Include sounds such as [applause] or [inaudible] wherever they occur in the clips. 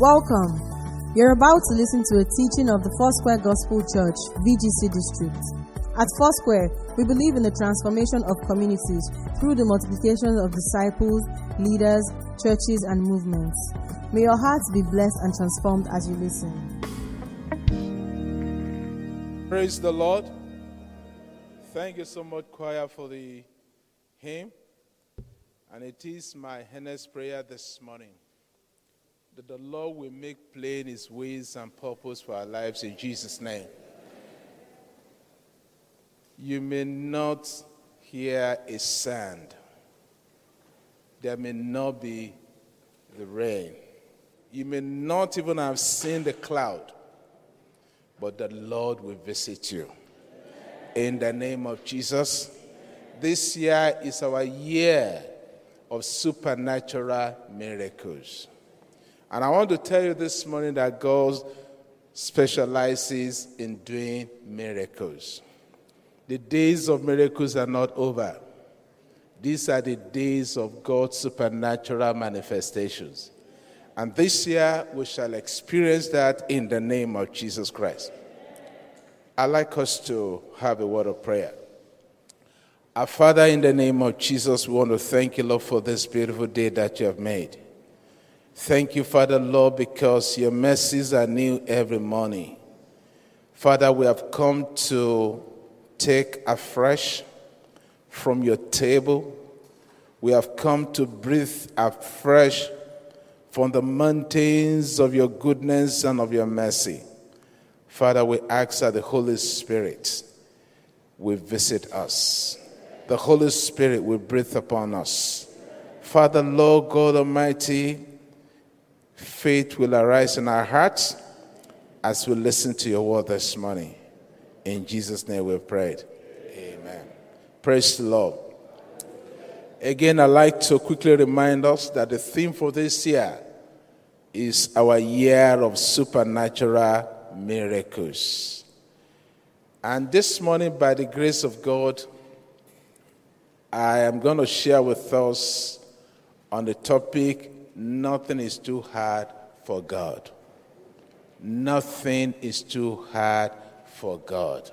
Welcome. You're about to listen to a teaching of the Foursquare Gospel Church, VGC District. At Foursquare, we believe in the transformation of communities through the multiplication of disciples, leaders, churches, and movements. May your hearts be blessed and transformed as you listen. Praise the Lord. Thank you so much, choir, for the hymn. And it is my earnest prayer this morning that the Lord will make plain his ways and purpose for our lives in Jesus' name. You may not hear a sound, there may not be the rain, you may not even have seen the cloud, but the Lord will visit you. In the name of Jesus, this year is our year of supernatural miracles. And I want to tell you this morning that God specializes in doing miracles. The days of miracles are not over. These are the days of God's supernatural manifestations. And this year we shall experience that in the name of Jesus Christ. I'd like us to have a word of prayer. Our Father, in the name of Jesus, we want to thank you, Lord, for this beautiful day that you have made. Thank you, Father, Lord, because your mercies are new every morning. Father, we have come to take afresh from your table. We have come to breathe afresh from the mountains of your goodness and of your mercy. Father, we ask that the Holy Spirit will visit us. The Holy Spirit will breathe upon us. Father, Lord God Almighty, faith will arise in our hearts as we listen to your word this morning. In Jesus' name we pray. Amen. Praise the Lord. Again, I'd like to quickly remind us that the theme for this year is our year of supernatural miracles. And this morning, by the grace of God, I am going to share with us on the topic Nothing is too hard for God. Nothing is too hard for God.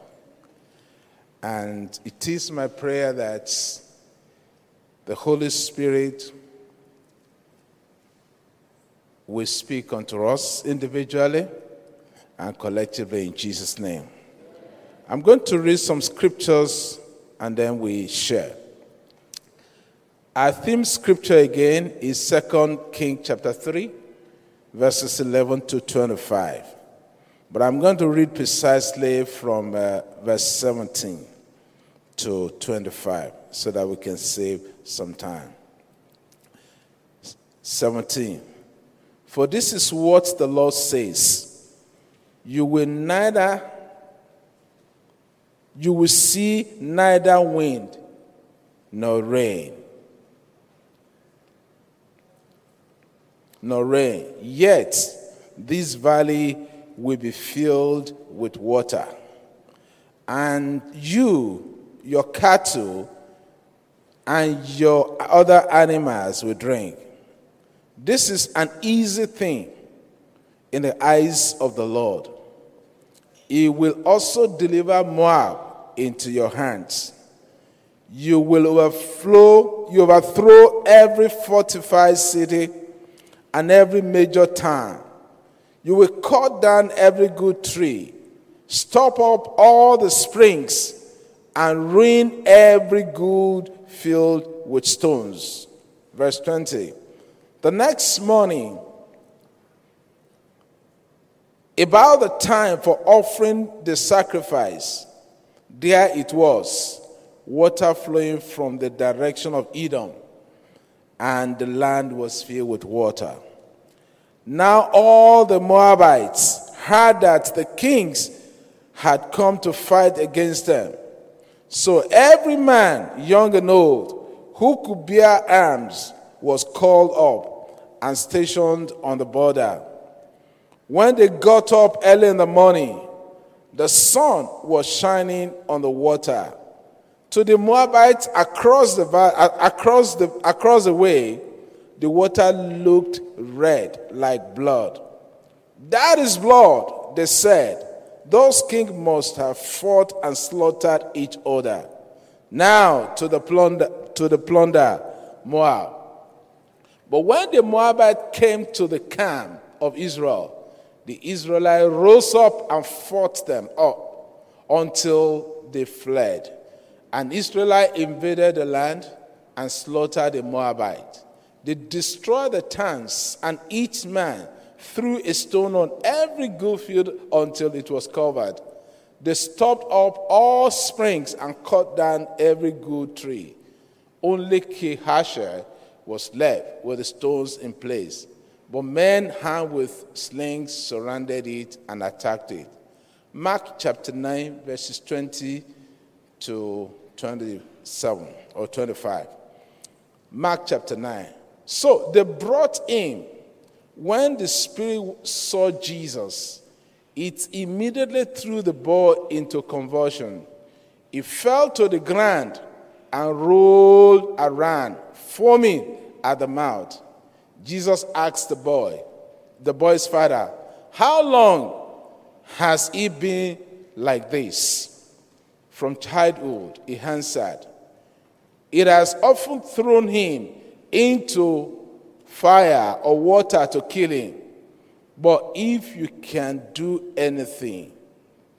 And it is my prayer that the Holy Spirit will speak unto us individually and collectively in Jesus' name. I'm going to read some scriptures and then we share. Our theme scripture again is 2 King chapter 3, verses 11 to 25. But I'm going to read precisely from uh, verse 17 to 25 so that we can save some time. 17. For this is what the Lord says You will neither, you will see neither wind nor rain nor rain. Yet this valley will be filled with water. And you, your cattle, and your other animals will drink. This is an easy thing in the eyes of the Lord. He will also deliver Moab into your hands. You will overflow, you overthrow every fortified city and every major town. You will cut down every good tree, stop up all the springs, and ruin every good field with stones. Verse 20. The next morning, about the time for offering the sacrifice, there it was, water flowing from the direction of Edom, and the land was filled with water. Now all the Moabites heard that the kings had come to fight against them. So every man, young and old, who could bear arms was called up and stationed on the border. When they got up early in the morning, the sun was shining on the water. To the Moabites across the, across the, across the way, the water looked red like blood. That is blood, they said. Those kings must have fought and slaughtered each other. Now to the plunder, to the plunder, Moab. But when the Moabite came to the camp of Israel, the Israelites rose up and fought them up until they fled. And Israelite invaded the land and slaughtered the Moabite. They destroyed the towns, and each man threw a stone on every good field until it was covered. They stopped up all springs and cut down every good tree. Only Kir Hareseth was left with the stones in place. But men armed with slings surrounded it and attacked it. Mark chapter 9, verses 20 to 27 or 25. Mark chapter 9. So they brought him. When the spirit saw Jesus, it immediately threw the boy into convulsion. He fell to the ground and rolled around, foaming at the mouth. Jesus asked the boy, the boy's father, How long has he been like this? From childhood, he answered, It has often thrown him into fire or water to kill him. But if you can do anything,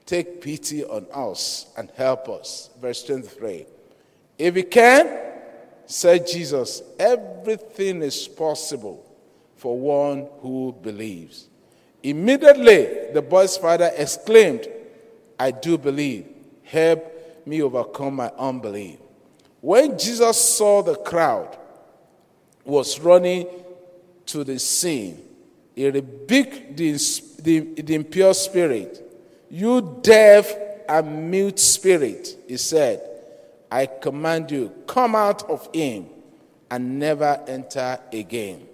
take pity on us and help us. Verse 23. If you can, said Jesus, everything is possible for one who believes. Immediately, the boy's father exclaimed, I do believe. Help me overcome my unbelief. When Jesus saw the crowd was running to the scene, he rebuked the, the, the impure spirit. You deaf and mute spirit, he said, I command you, come out of him and never enter again.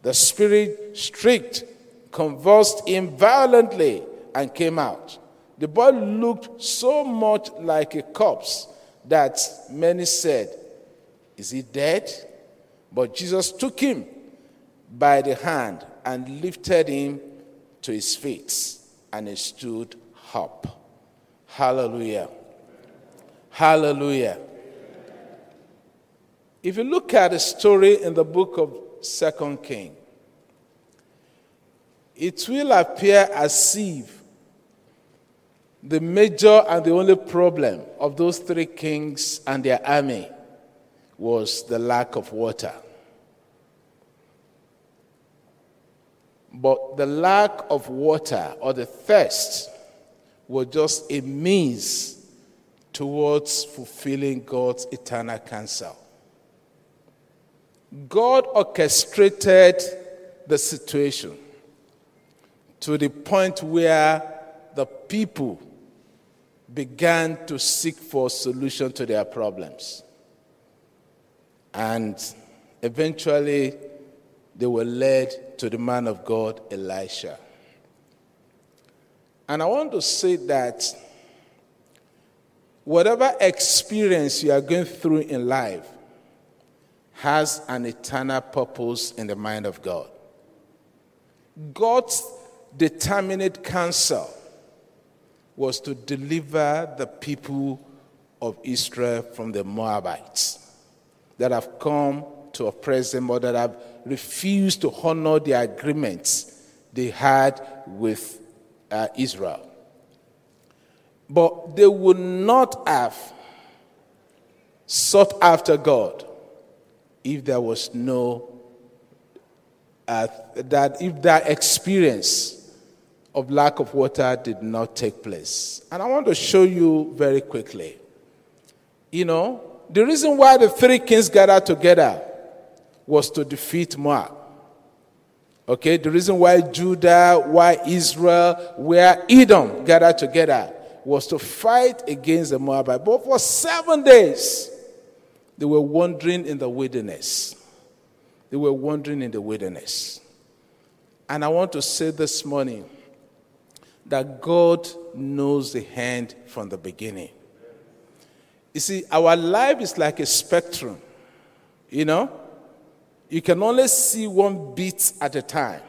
The spirit strict, convulsed him violently, and came out. The boy looked so much like a corpse that many said, Is he dead? But Jesus took him by the hand and lifted him to his feet, and he stood up. Hallelujah. Hallelujah. If you look at the story in the book of Second King, it will appear as if the major and the only problem of those three kings and their army was the lack of water. But the lack of water or the thirst was just a means towards fulfilling God's eternal counsel. God orchestrated the situation to the point where the people began to seek for a solution to their problems. And eventually, they were led to the man of God, Elisha. And I want to say that whatever experience you are going through in life has an eternal purpose in the mind of God. God's determinate counsel was to deliver the people of Israel from the Moabites that have come to oppress them or that have refused to honor the agreements they had with uh, Israel. But they would not have sought after God if there was no, uh, that if that experience of lack of water did not take place. And I want to show you very quickly. You know, the reason why the three kings gathered together was to defeat Moab. Okay, the reason why Judah, why Israel, where Edom gathered together was to fight against the Moabite. But for seven days, they were wandering in the wilderness. They were wandering in the wilderness. And I want to say this morning that God knows the end from the beginning. You see, our life is like a spectrum. You know, you can only see one beat at a time.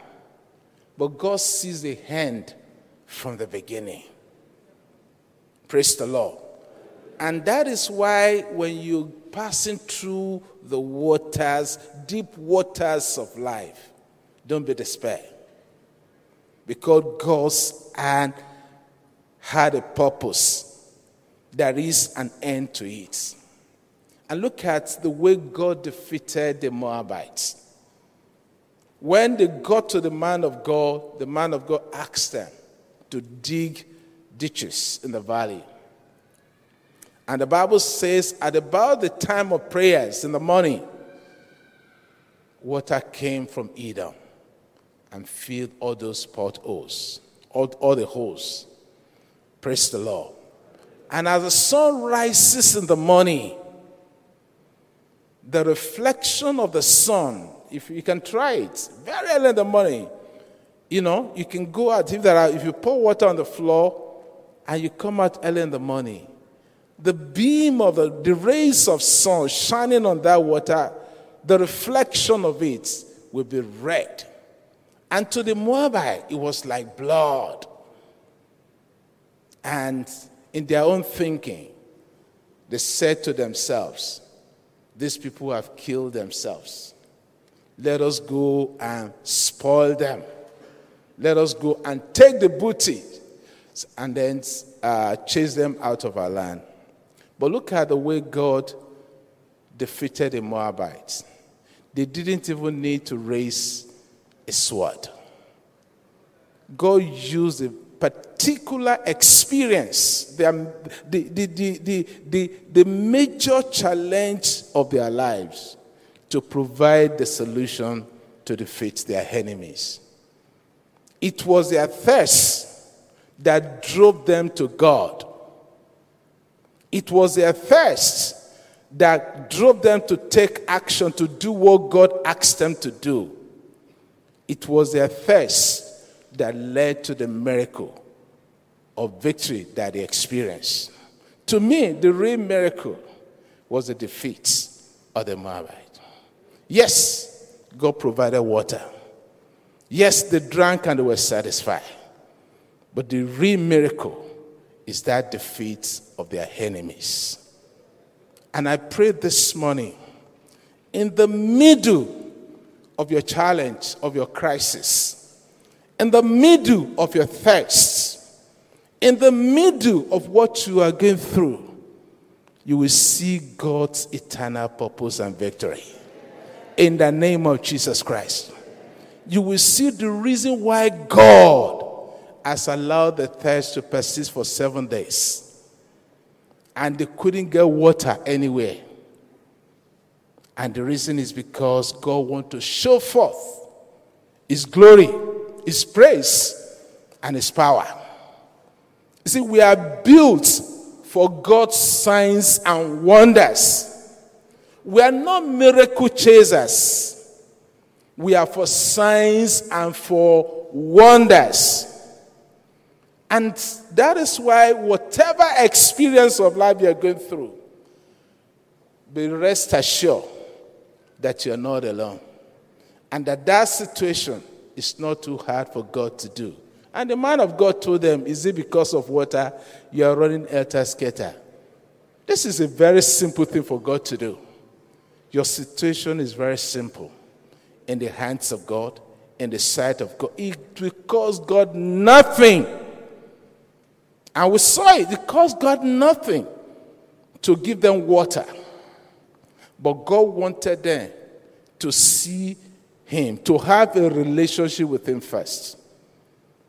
but God sees the hand from the beginning. Praise the Lord. And that is why when you're passing through the waters, deep waters of life, don't be despair. Because God's hand had a purpose. There is an end to it. And look at the way God defeated the Moabites. When they got to the man of God, the man of God asked them to dig ditches in the valley. And the Bible says, at about the time of prayers in the morning, water came from Edom and filled all those potholes, all, all the holes. Praise the Lord. And as the sun rises in the morning, the reflection of the sun, if you can try it, very early in the morning, you know, you can go out if there are, if you pour water on the floor and you come out early in the morning, the beam of the, the rays of sun shining on that water, the reflection of it will be red. And to the Moabite, it was like blood. And in their own thinking, they said to themselves, These people have killed themselves. Let us go and spoil them. Let us go and take the booty and then uh, chase them out of our land. But look at the way God defeated the Moabites. They didn't even need to raise a sword. God used a particular experience, um, the, the, the, the, the, the major challenge of their lives, to provide the solution to defeat their enemies. It was their thirst that drove them to God. It was their thirst that drove them to take action to do what God asked them to do. It was their thirst that led to the miracle of victory that they experienced. To me, the real miracle was the defeat of the Moabite. Yes, God provided water. Yes, they drank and they were satisfied. But the real miracle is that defeat of their enemies. And I pray this morning, in the middle of your challenge, of your crisis, in the middle of your thirst, in the middle of what you are going through, you will see God's eternal purpose and victory. In the name of Jesus Christ. You will see the reason why God has allowed the thirst to persist for seven days. And they couldn't get water anywhere. And the reason is because God wants to show forth His glory, His praise, and His power. You see, we are built for God's signs and wonders. We are not miracle chasers. We are for signs and for wonders. And that is why, whatever experience of life you're going through, be rest assured that you're not alone. And that that situation is not too hard for God to do. And the man of God told them, Is it because of water you are running elter skelter? This is a very simple thing for God to do. Your situation is very simple in the hands of God, in the sight of God. It will God nothing and we saw it. It cost God nothing to give them water. But God wanted them to see Him, to have a relationship with Him first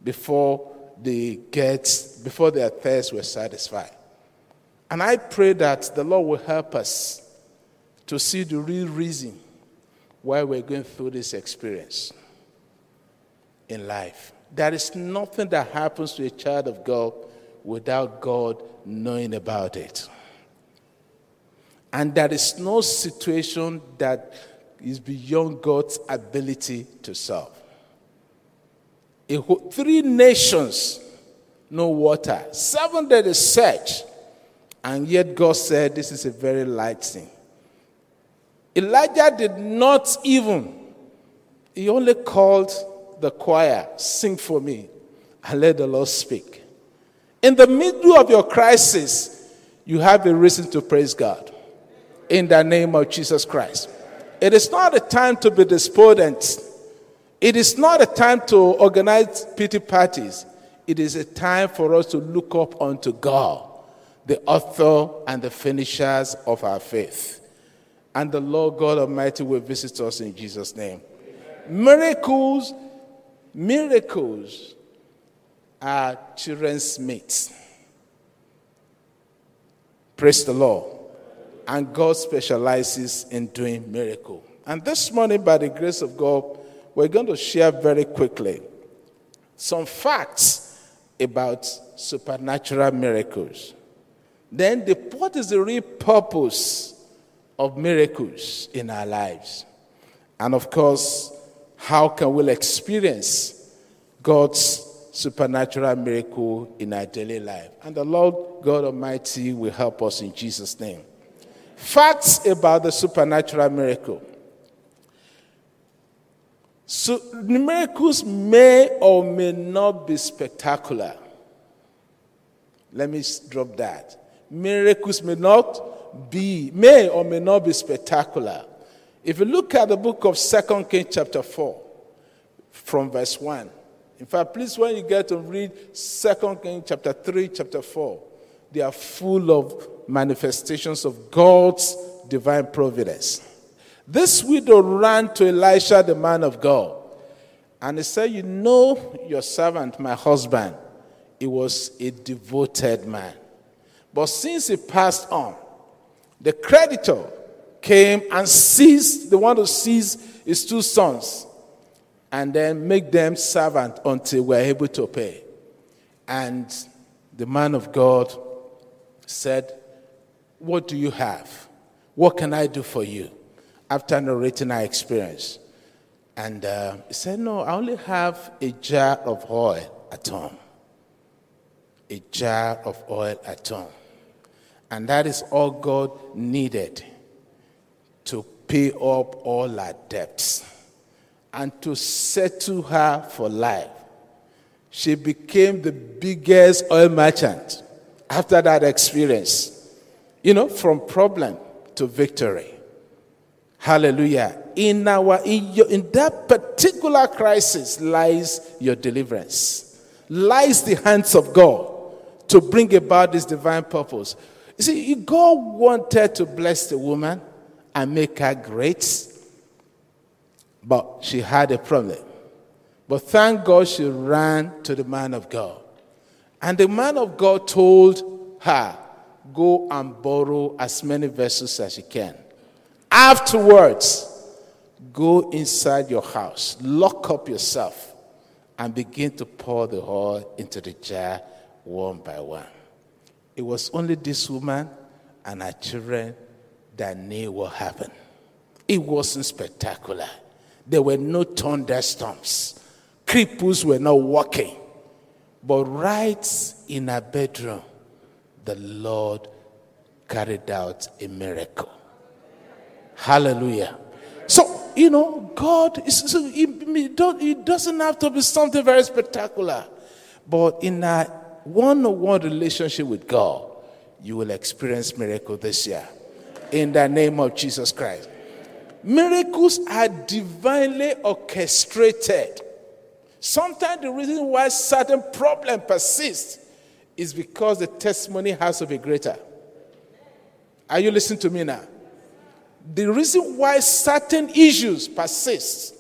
before they get, before their thirst were satisfied. And I pray that the Lord will help us to see the real reason why we're going through this experience in life. There is nothing that happens to a child of God without God knowing about it. And there is no situation that is beyond God's ability to solve. Three nations, no water. Seven days search. And yet God said, This is a very light thing. Elijah did not even, he only called the choir sing for me and let the Lord speak. In the middle of your crisis, you have a reason to praise God in the name of Jesus Christ. It is not a time to be despondent. It is not a time to organize pity parties. It is a time for us to look up unto God, the author and the finishers of our faith. And the Lord God Almighty will visit us in Jesus' name. Miracles, miracles are children's mates. Praise the Lord. And God specializes in doing miracle. And this morning, by the grace of God, we're going to share very quickly some facts about supernatural miracles. Then, the, what is the real purpose of miracles in our lives? And of course, how can we experience God's supernatural miracle in our daily life? And the Lord God Almighty will help us in Jesus' name. Facts about the supernatural miracle. So, miracles may or may not be spectacular. Let me drop that. Miracles may not be, may or may not be spectacular. If you look at the book of Second Kings, chapter 4, from verse 1. In fact, please, when you get to read Second Kings, chapter 3, chapter 4, they are full of manifestations of God's divine providence. This widow ran to Elisha, the man of God, and he said, You know your servant, my husband. He was a devoted man. But since he passed on, the creditor came and seized the one who seized his two sons and then make them servant until we're able to pay. And the man of God said, What do you have? What can I do for you? After narrating our experience. And uh, he said, No, I only have a jar of oil at home. A jar of oil at home. And that is all God needed to pay up all our debts and to settle her for life. She became the biggest oil merchant after that experience. You know, from problem to victory. Hallelujah. In our in, your, in that particular crisis lies your deliverance. Lies the hands of God to bring about this divine purpose. You see, God wanted to bless the woman and make her great, but she had a problem. But thank God she ran to the man of God. And the man of God told her, Go and borrow as many vessels as you can. Afterwards, go inside your house, lock up yourself, and begin to pour the oil into the jar one by one. It was only this woman and her children that knew what happened. It wasn't spectacular. There were no thunderstorms. Cripples were not walking. But right in her bedroom, the Lord carried out a miracle. Hallelujah. So, you know, God, is, so it doesn't have to be something very spectacular. But in a one on one relationship with God, you will experience miracle this year. In the name of Jesus Christ. Miracles are divinely orchestrated. Sometimes the reason why certain problem persists is because the testimony has to be greater. Are you listening to me now? The reason why certain issues persist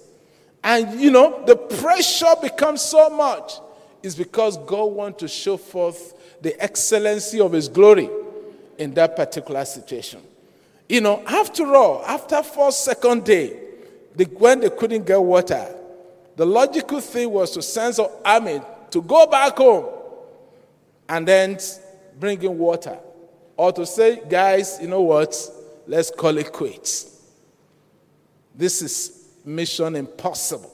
and you know the pressure becomes so much is because God wants to show forth the excellency of his glory in that particular situation. You know, after all, after first, second day, they, when they couldn't get water, the logical thing was to send an army to go back home and then bring in water. Or to say, guys, you know what? Let's call it quits. This is mission impossible.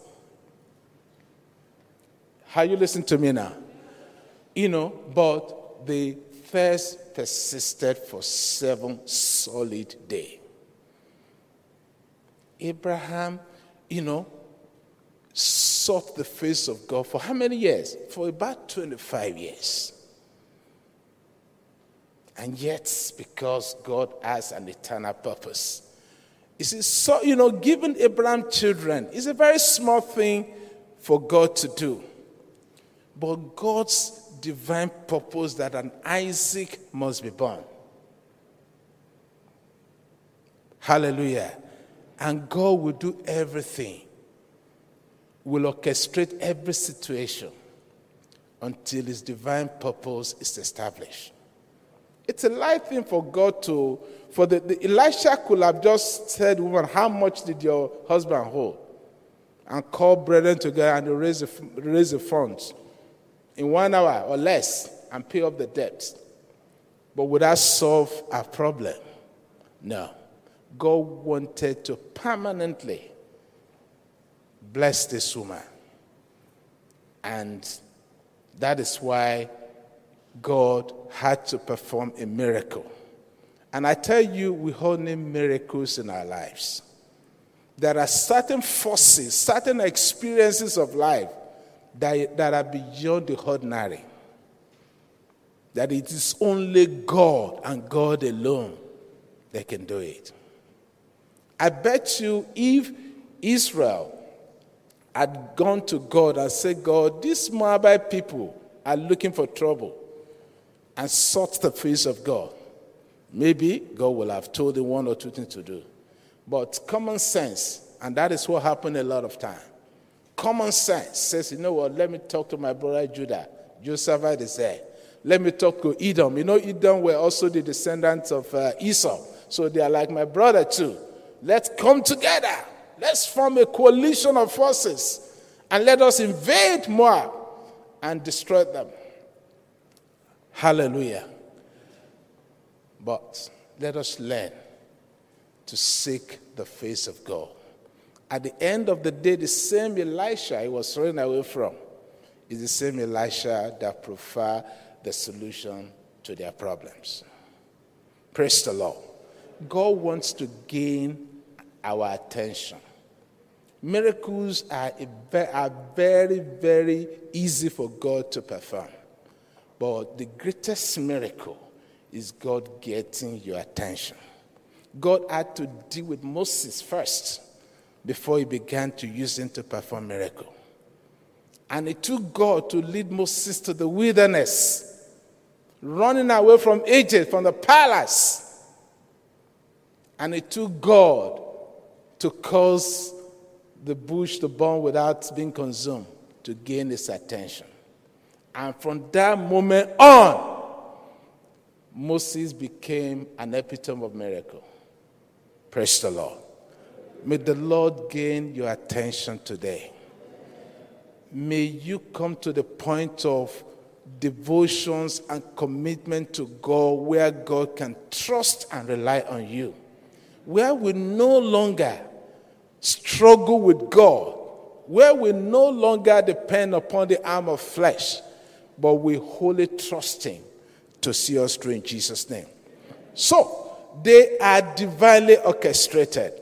How you listen to me now? You know, but the first persisted for seven solid days. Abraham, you know, sought the face of God for how many years? For about 25 years. And yet, because God has an eternal purpose, you see, so, you know, giving Abraham children is a very small thing for God to do. But God's divine purpose that an Isaac must be born. Hallelujah. And God will do everything, will orchestrate every situation until his divine purpose is established. It's a light thing for God to, for the, the Elisha could have just said, woman, how much did your husband hold? And call brethren together and raise the, raise the funds in one hour or less and pay off the debts. But would that solve our problem? No. God wanted to permanently bless this woman. And that is why God had to perform a miracle. And I tell you, we all need miracles in our lives. There are certain forces, certain experiences of life that, that are beyond the ordinary. That it is only God and God alone that can do it. I bet you if Israel had gone to God and said, God, these Moabite people are looking for trouble and sought the face of God, maybe God will have told them one or two things to do. But common sense, and that is what happened a lot of time. Common sense says, you know what, let me talk to my brother Judah. Joseph is there. Let me talk to Edom. You know, Edom were also the descendants of uh, Esau. So they are like my brother too. Let's come together. Let's form a coalition of forces and let us invade Moab and destroy them. Hallelujah. But let us learn to seek the face of God. At the end of the day, the same Elisha he was running away from is the same Elisha that prefer the solution to their problems. Praise the Lord. God wants to gain our attention. Miracles are, are very, very easy for God to perform. But the greatest miracle is God getting your attention. God had to deal with Moses first before he began to use him to perform miracle. And it took God to lead Moses to the wilderness, running away from Egypt, from the palace. And it took God to cause the bush to burn without being consumed to gain his attention. And from that moment on, Moses became an epitome of miracle. Praise the Lord. May the Lord gain your attention today. May you come to the point of devotions and commitment to God where God can trust and rely on you. Where we no longer struggle with God, where we no longer depend upon the arm of flesh but we wholly trust Him to see us through in Jesus' name. So, they are divinely orchestrated.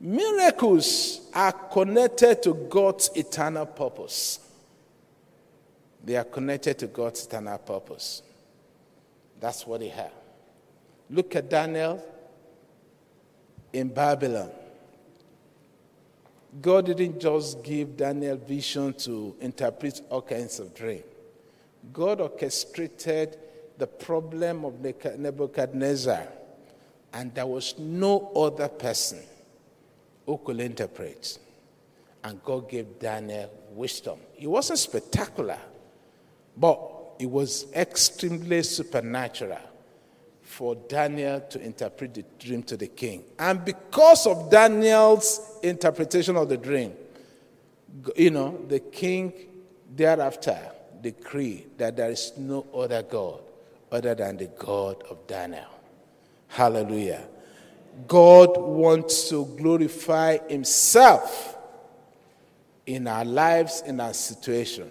Miracles are connected to God's eternal purpose. They are connected to God's eternal purpose. That's what they have. Look at Daniel in Babylon. God didn't just give Daniel vision to interpret all kinds of dreams. God orchestrated the problem of Nebuchadnezzar, and there was no other person who could interpret. And God gave Daniel wisdom. It wasn't spectacular, but it was extremely supernatural for Daniel to interpret the dream to the king. And because of Daniel's interpretation of the dream, you know, the king thereafter decreed that there is no other God other than the God of Daniel. Hallelujah. God wants to glorify himself in our lives, in our situation.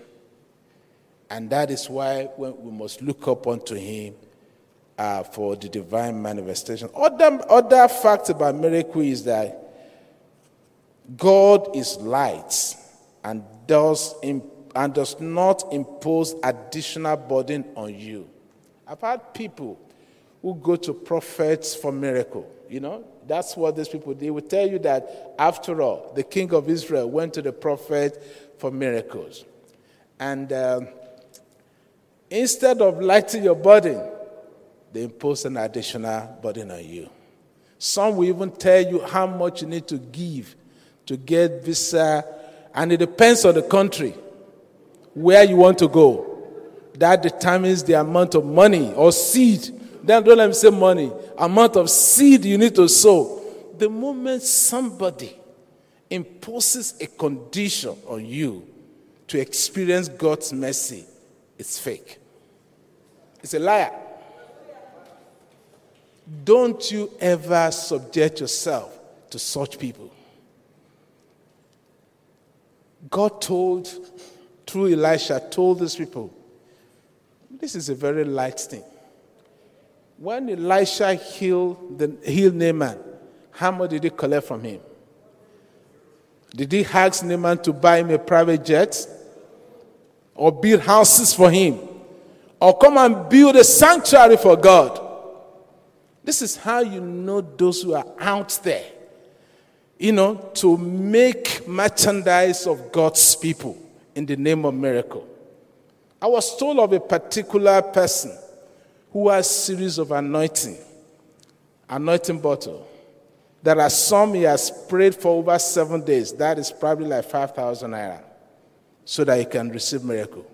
And that is why we must look up unto him uh, for the divine manifestation. Other, other fact about miracle is that God is light and does, and does not impose additional burden on you. I've had people who go to prophets for miracle. You know, that's what these people They will tell you that after all, the king of Israel went to the prophet for miracles. And um, instead of lighting your burden, they impose an additional burden on you. Some will even tell you how much you need to give to get visa, and it depends on the country where you want to go. That determines the amount of money or seed. Then don't let me say money, amount of seed you need to sow. The moment somebody imposes a condition on you to experience God's mercy, it's fake. It's a liar. Don't you ever subject yourself to such people. God told, through Elisha, told these people, this is a very light thing. When Elisha healed, the, healed Naaman, how much did he collect from him? Did he ask Naaman to buy him a private jet? Or build houses for him? Or come and build a sanctuary for God? This is how you know those who are out there, you know, to make merchandise of God's people in the name of miracle. I was told of a particular person who has series of anointing, anointing bottle. There are some he has prayed for over seven days. That is probably like 5,000 naira so that he can receive miracle.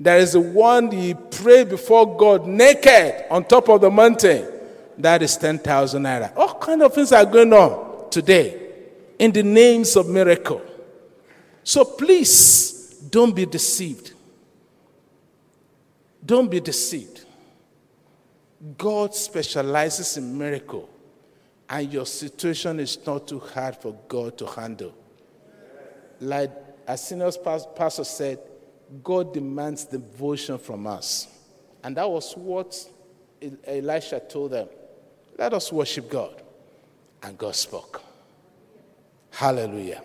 There is the one he prayed before God naked on top of the mountain that is 10,000 naira. All kind of things are going on today in the names of miracle. So please don't be deceived. Don't be deceived. God specializes in miracle, and your situation is not too hard for God to handle. Like as senior pastor said, God demands devotion from us. And that was what Elisha told them. Let us worship God. And God spoke. Hallelujah.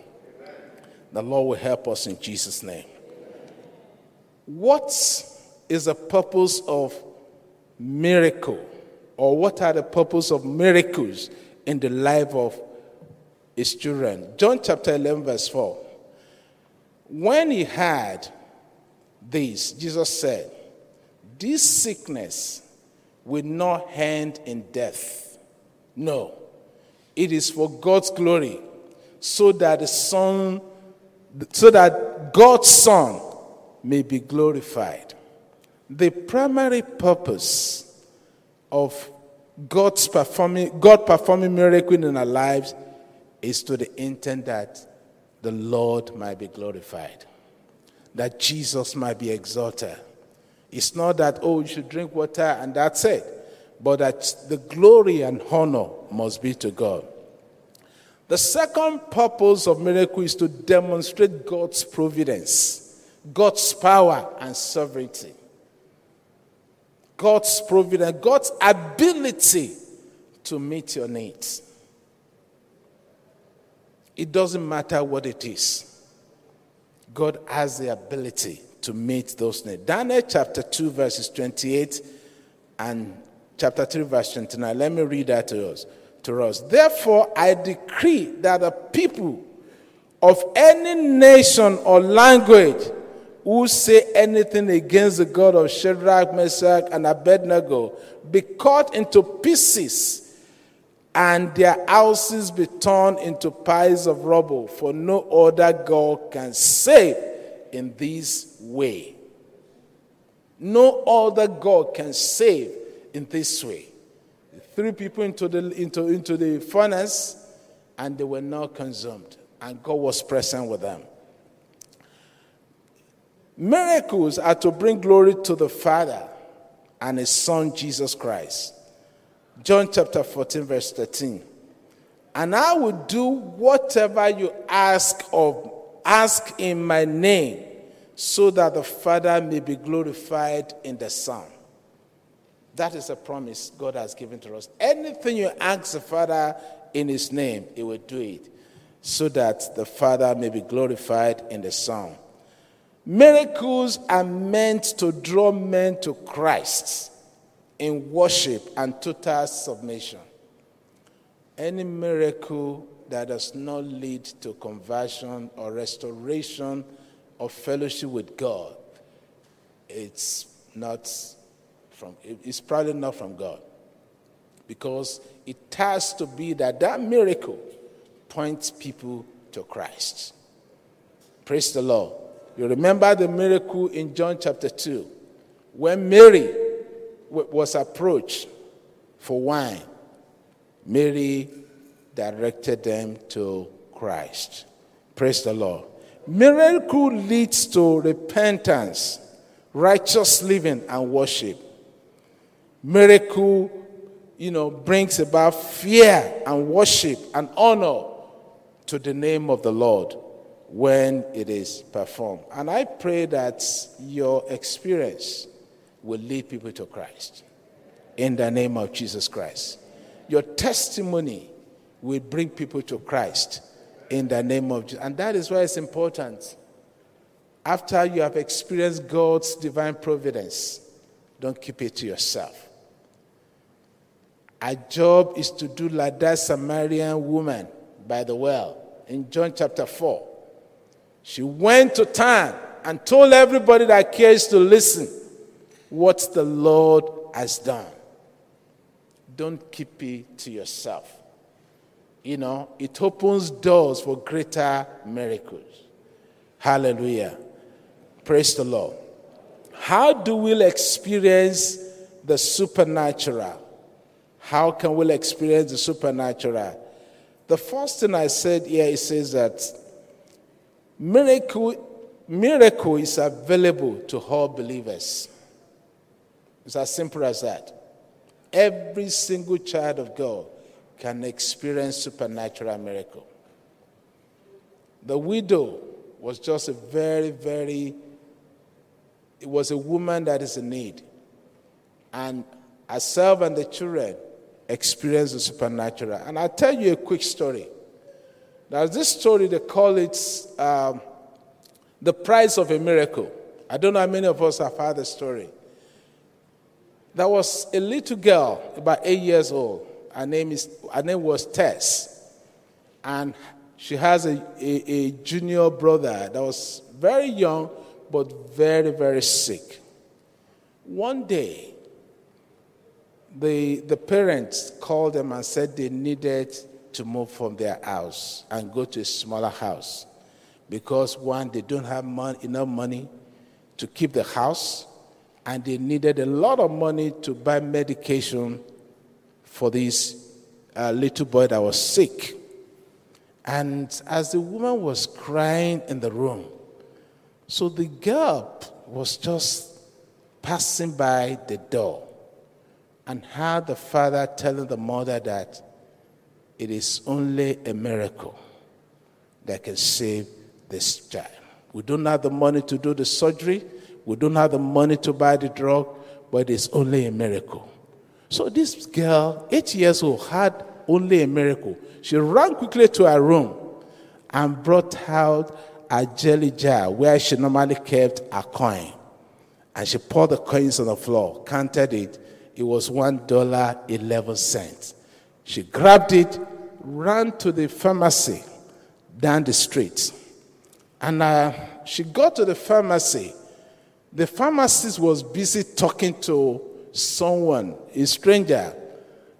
The Lord will help us in Jesus' name. What is the purpose of miracle? Or what are the purpose of miracles in the life of his children? John chapter 11, verse 4. When he had this, Jesus said, This sickness will not end in death. No. It is for God's glory, so that the Son, so that God's Son may be glorified. The primary purpose of God's performing, God performing miracle in our lives is to the intent that the Lord might be glorified, that Jesus might be exalted it's not that, oh, you should drink water and that's it, but that the glory and honor must be to God. The second purpose of miracle is to demonstrate God's providence, God's power and sovereignty. God's providence, God's ability to meet your needs. It doesn't matter what it is. God has the ability to meet those needs. Daniel chapter 2, verses 28 and chapter 3, verse 29. Let me read that to us. To us. Therefore, I decree that the people of any nation or language who say anything against the God of Shadrach, Meshach, and Abednego be cut into pieces and their houses be turned into piles of rubble, for no other God can save in this way. No other God can save in this way. Threw people into the, into, into the furnace and they were not consumed, and God was present with them. Miracles are to bring glory to the Father and His Son Jesus Christ. John chapter 14, verse 13. And I will do whatever you ask of ask in my name so that the Father may be glorified in the Son. That is a promise God has given to us. Anything you ask the Father in His name, He will do it. so that the Father may be glorified in the Son. Miracles are meant to draw men to Christ in worship and total submission. Any miracle that does not lead to conversion or restoration of fellowship with God, it's not from it's probably not from God. Because it has to be that that miracle points people to Christ. Praise the Lord. You remember the miracle in John chapter 2 when Mary was approached for wine. Mary directed them to Christ. Praise the Lord. Miracle leads to repentance, righteous living, and worship. Miracle, you know, brings about fear and worship and honor to the name of the Lord when it is performed. And I pray that your experience will lead people to Christ in the name of Jesus Christ. Your testimony will bring people to Christ in the name of Jesus. And that is why it's important. After you have experienced God's divine providence, don't keep it to yourself. Our job is to do like that Samaritan woman by the well in John chapter 4. She went to town and told everybody that cares to listen what the Lord has done. Don't keep it to yourself. You know, it opens doors for greater miracles. Hallelujah. Praise the Lord. How do we experience the supernatural? How can we experience the supernatural? The first thing I said here, it says that miracle, miracle is available to all believers. It's as simple as that. Every single child of God can experience supernatural miracle. The widow was just a very, very, it was a woman that is in need. And herself and the children experienced the supernatural. And I'll tell you a quick story. There's this story, they call it um, the price of a miracle. I don't know how many of us have heard the story. There was a little girl, about eight years old. Her name, is, her name was Tess. And she has a, a, a junior brother that was very young, but very, very sick. One day, the, the parents called them and said they needed to move from their house and go to a smaller house because one they don't have money, enough money to keep the house and they needed a lot of money to buy medication for this uh, little boy that was sick and as the woman was crying in the room so the girl was just passing by the door and heard the father telling the mother that it is only a miracle that can save this child. We don't have the money to do the surgery, we don't have the money to buy the drug, but it's only a miracle. So this girl, eight years old, had only a miracle. She ran quickly to her room and brought out a jelly jar where she normally kept a coin. And she poured the coins on the floor, counted it, it was $1.11. She grabbed it, ran to the pharmacy down the street. And uh, she got to the pharmacy. The pharmacist was busy talking to someone, a stranger,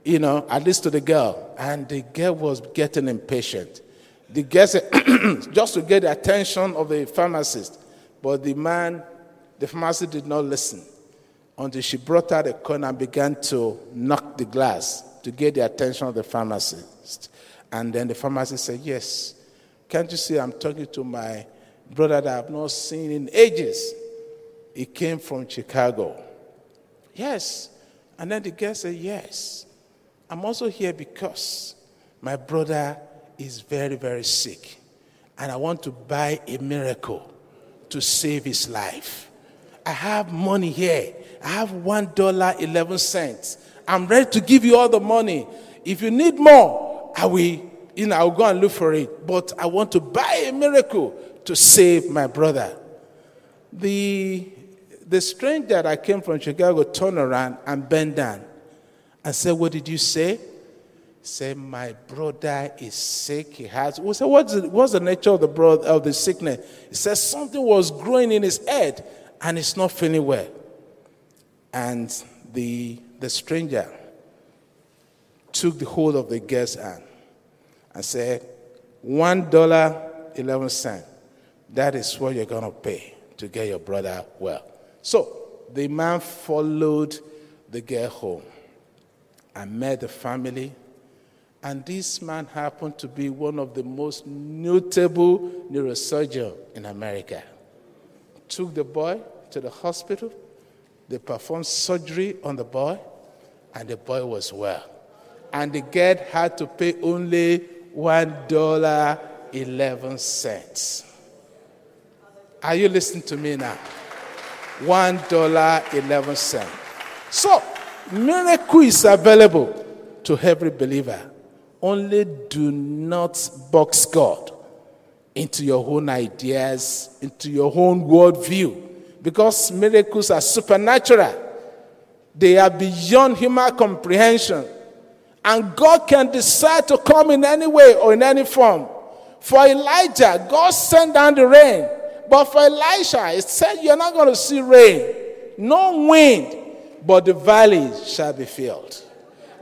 you know, at least to the girl. And the girl was getting impatient. The girl said, [clears throat] just to get the attention of the pharmacist. But the man, the pharmacist did not listen until she brought out a coin and began to knock the glass to get the attention of the pharmacist. And then the pharmacist said, Yes, can't you see I'm talking to my brother that I've not seen in ages? He came from Chicago. Yes. And then the girl said, Yes. I'm also here because my brother is very, very sick. And I want to buy a miracle to save his life. I have money here. I have one dollar eleven cents. I'm ready to give you all the money. If you need more, I will you know, I'll go and look for it, but I want to buy a miracle to save my brother. The, the stranger that I came from Chicago turned around and bent down and said, What did you say? Say, my brother is sick. He has. We said, what's the, what's the nature of the brother of the sickness? He says something was growing in his head and it's not feeling well. And the the stranger took the hold of the guest's hand and said, one dollar eleven cent. That is what you're gonna pay to get your brother well. So the man followed the girl home and met the family and this man happened to be one of the most notable neurosurgeons in America. Took the boy to the hospital. They performed surgery on the boy, and the boy was well. And the girl had to pay only $1.11. Are you listening to me now? $1.11. So, miracle is available to every believer. Only do not box God into your own ideas, into your own worldview, because miracles are supernatural. They are beyond human comprehension. And God can decide to come in any way or in any form. For Elijah, God sent down the rain. But for Elisha, it said, You're not going to see rain, no wind, but the valley shall be filled.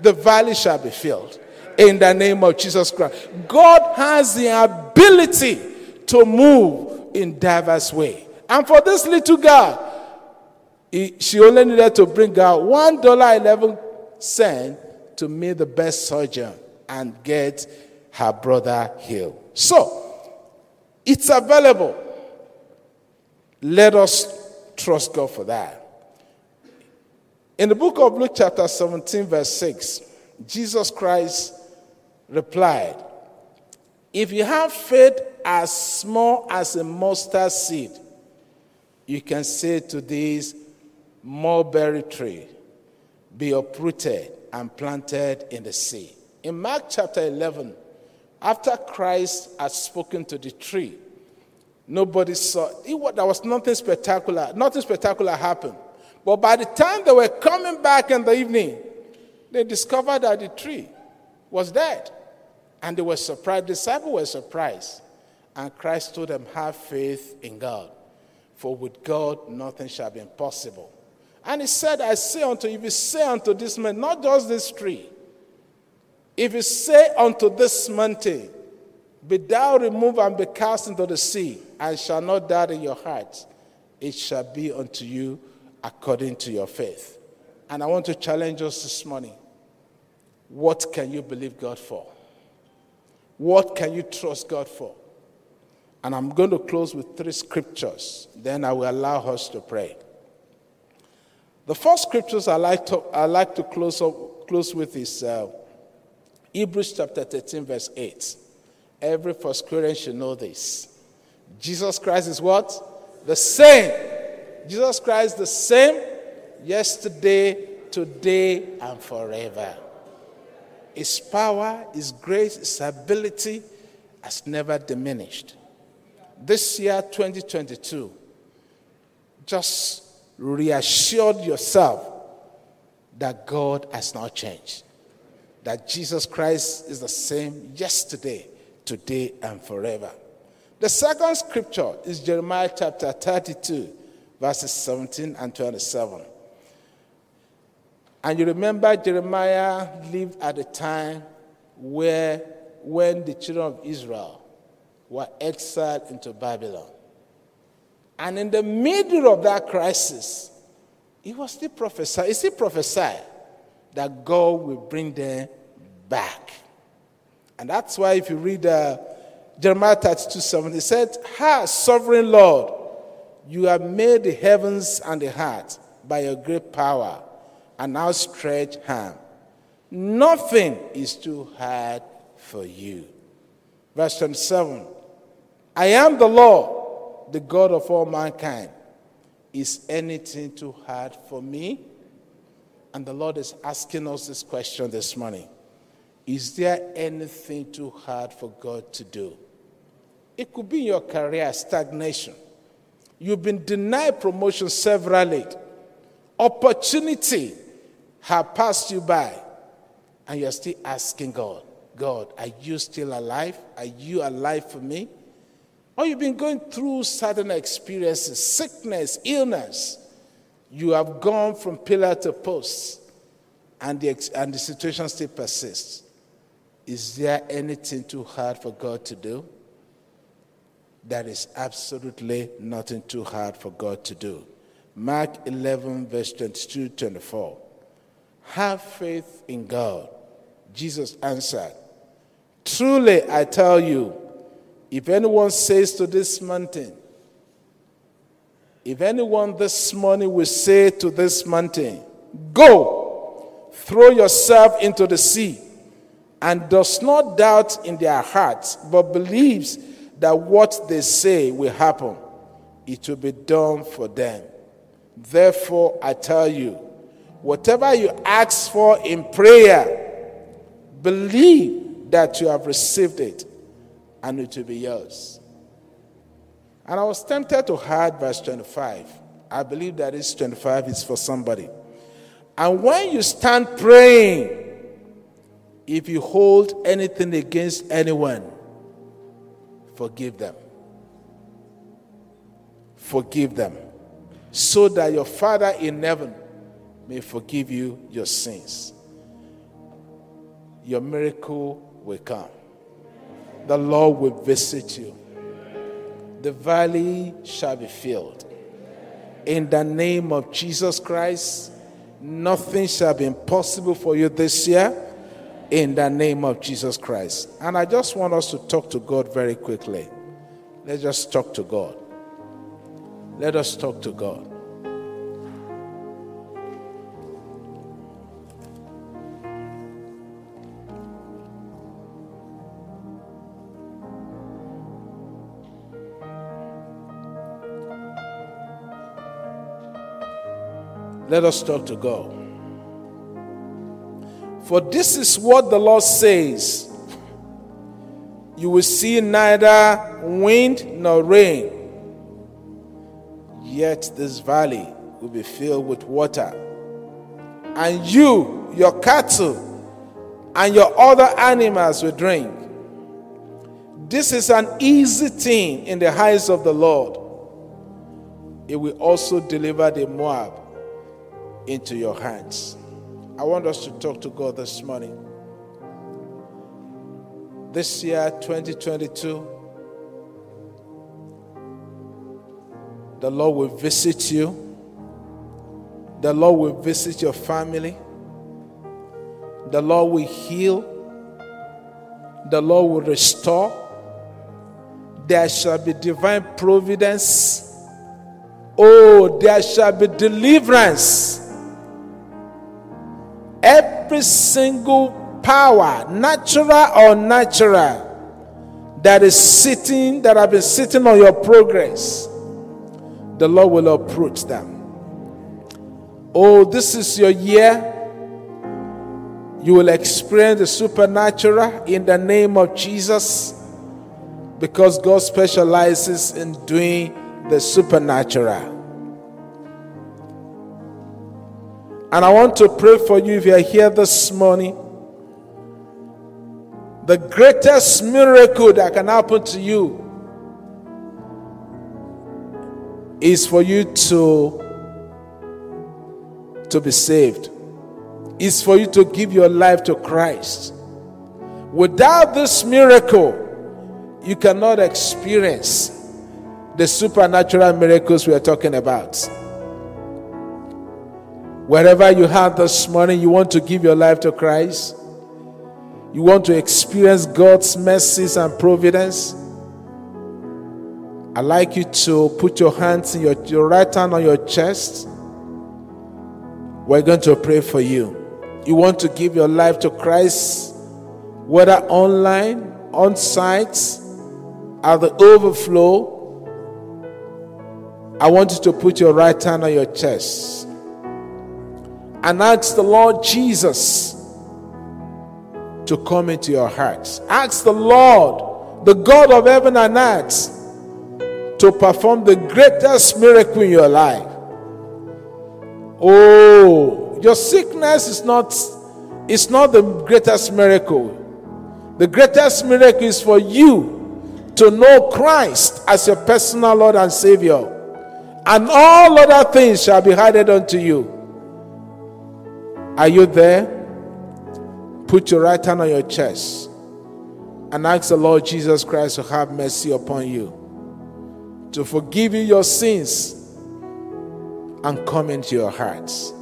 The valley shall be filled in the name of Jesus Christ. God has the ability to move in diverse way. And for this little girl, she only needed to bring out one dollar eleven cent to meet the best surgeon and get her brother healed. So it's available. Let us trust God for that. In the book of Luke, chapter 17, verse 6, Jesus Christ replied, If you have faith as small as a mustard seed, you can say to this mulberry tree, Be uprooted and planted in the sea. In Mark chapter 11, after Christ had spoken to the tree, nobody saw, it, there was nothing spectacular, nothing spectacular happened. But by the time they were coming back in the evening, they discovered that the tree was dead. And they were surprised. The disciples were surprised. And Christ told them, Have faith in God. For with God nothing shall be impossible. And he said, I say unto you, if you say unto this man, not just this tree, if you say unto this mountain, Be thou removed and be cast into the sea, and shall not doubt in your heart, it shall be unto you according to your faith. And I want to challenge us this morning. What can you believe God for? What can you trust God for? And I'm going to close with three scriptures. Then I will allow us to pray. The first scriptures I like to, I like to close, up, close with is uh, Hebrews chapter 13, verse 8. Every Christian should know this. Jesus Christ is what? The same. Jesus Christ the same yesterday, today, and forever. His power, His grace, His ability has never diminished. This year, 2022, just reassured yourself that God has not changed, that Jesus Christ is the same yesterday, today, and forever. The second scripture is Jeremiah chapter 32, verses 17 and 27. And you remember Jeremiah lived at a time where when the children of Israel were exiled into Babylon. And in the middle of that crisis, he was still prophesying, he still prophesied that God will bring them back. And that's why if you read uh, Jeremiah 32 7, he said, Ha, sovereign Lord, you have made the heavens and the heart by your great power an outstretched hand. Nothing is too hard for you. Verse 27 I am the Lord, the God of all mankind. Is anything too hard for me? And the Lord is asking us this question this morning Is there anything too hard for God to do? It could be your career stagnation. You've been denied promotion severally. Opportunity have passed you by, and you're still asking God, God, are you still alive? Are you alive for me? Or you've been going through certain experiences, sickness, illness. You have gone from pillar to post, and the, and the situation still persists. Is there anything too hard for God to do? There is absolutely nothing too hard for God to do. Mark 11, verse 22 24. Have faith in God. Jesus answered, Truly I tell you, if anyone says to this mountain, if anyone this morning will say to this mountain, Go, throw yourself into the sea, and does not doubt in their hearts, but believes that what they say will happen, it will be done for them. Therefore, I tell you, whatever you ask for in prayer, believe that you have received it and it will be yours. And I was tempted to hide verse 25. I believe that this 25 is for somebody. And when you stand praying, if you hold anything against anyone, forgive them. Forgive them. So that your Father in heaven may forgive you your sins. Your miracle will come. The Lord will visit you. The valley shall be filled. In the name of Jesus Christ, nothing shall be impossible for you this year in the name of Jesus Christ. And I just want us to talk to God very quickly. Let's just talk to God. Let us talk to God. Let us talk to God. For this is what the Lord says You will see neither wind nor rain, yet this valley will be filled with water. And you, your cattle, and your other animals will drink. This is an easy thing in the eyes of the Lord. It will also deliver the Moab into your hands. I want us to talk to God this morning. This year, 2022, the Lord will visit you. The Lord will visit your family. The Lord will heal. The Lord will restore. There shall be divine providence. Oh, there shall be deliverance every single power, natural or natural, that is sitting, that have been sitting on your progress, the Lord will approach them. Oh, this is your year. You will experience the supernatural in the name of Jesus because God specializes in doing the supernatural. And I want to pray for you if you are here this morning. The greatest miracle that can happen to you is for you to to be saved. Is for you to give your life to Christ. Without this miracle, you cannot experience the supernatural miracles we are talking about. Wherever you have this morning, you want to give your life to Christ. You want to experience God's mercies and providence. I'd like you to put your hands in your, your right hand on your chest. We're going to pray for you. You want to give your life to Christ, whether online, on site, at the overflow. I want you to put your right hand on your chest and ask the Lord Jesus to come into your hearts. Ask the Lord, the God of heaven and earth, to perform the greatest miracle in your life. Oh, your sickness is not it's not the greatest miracle. The greatest miracle is for you to know Christ as your personal Lord and Savior. And all other things shall be added unto you. Are you there? Put your right hand on your chest and ask the Lord Jesus Christ to have mercy upon you, to forgive you your sins, and come into your hearts.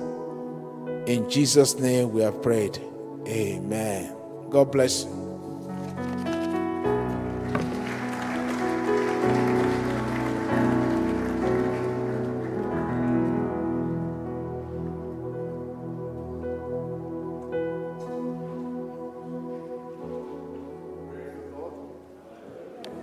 In Jesus' name we have prayed. Amen. God bless you.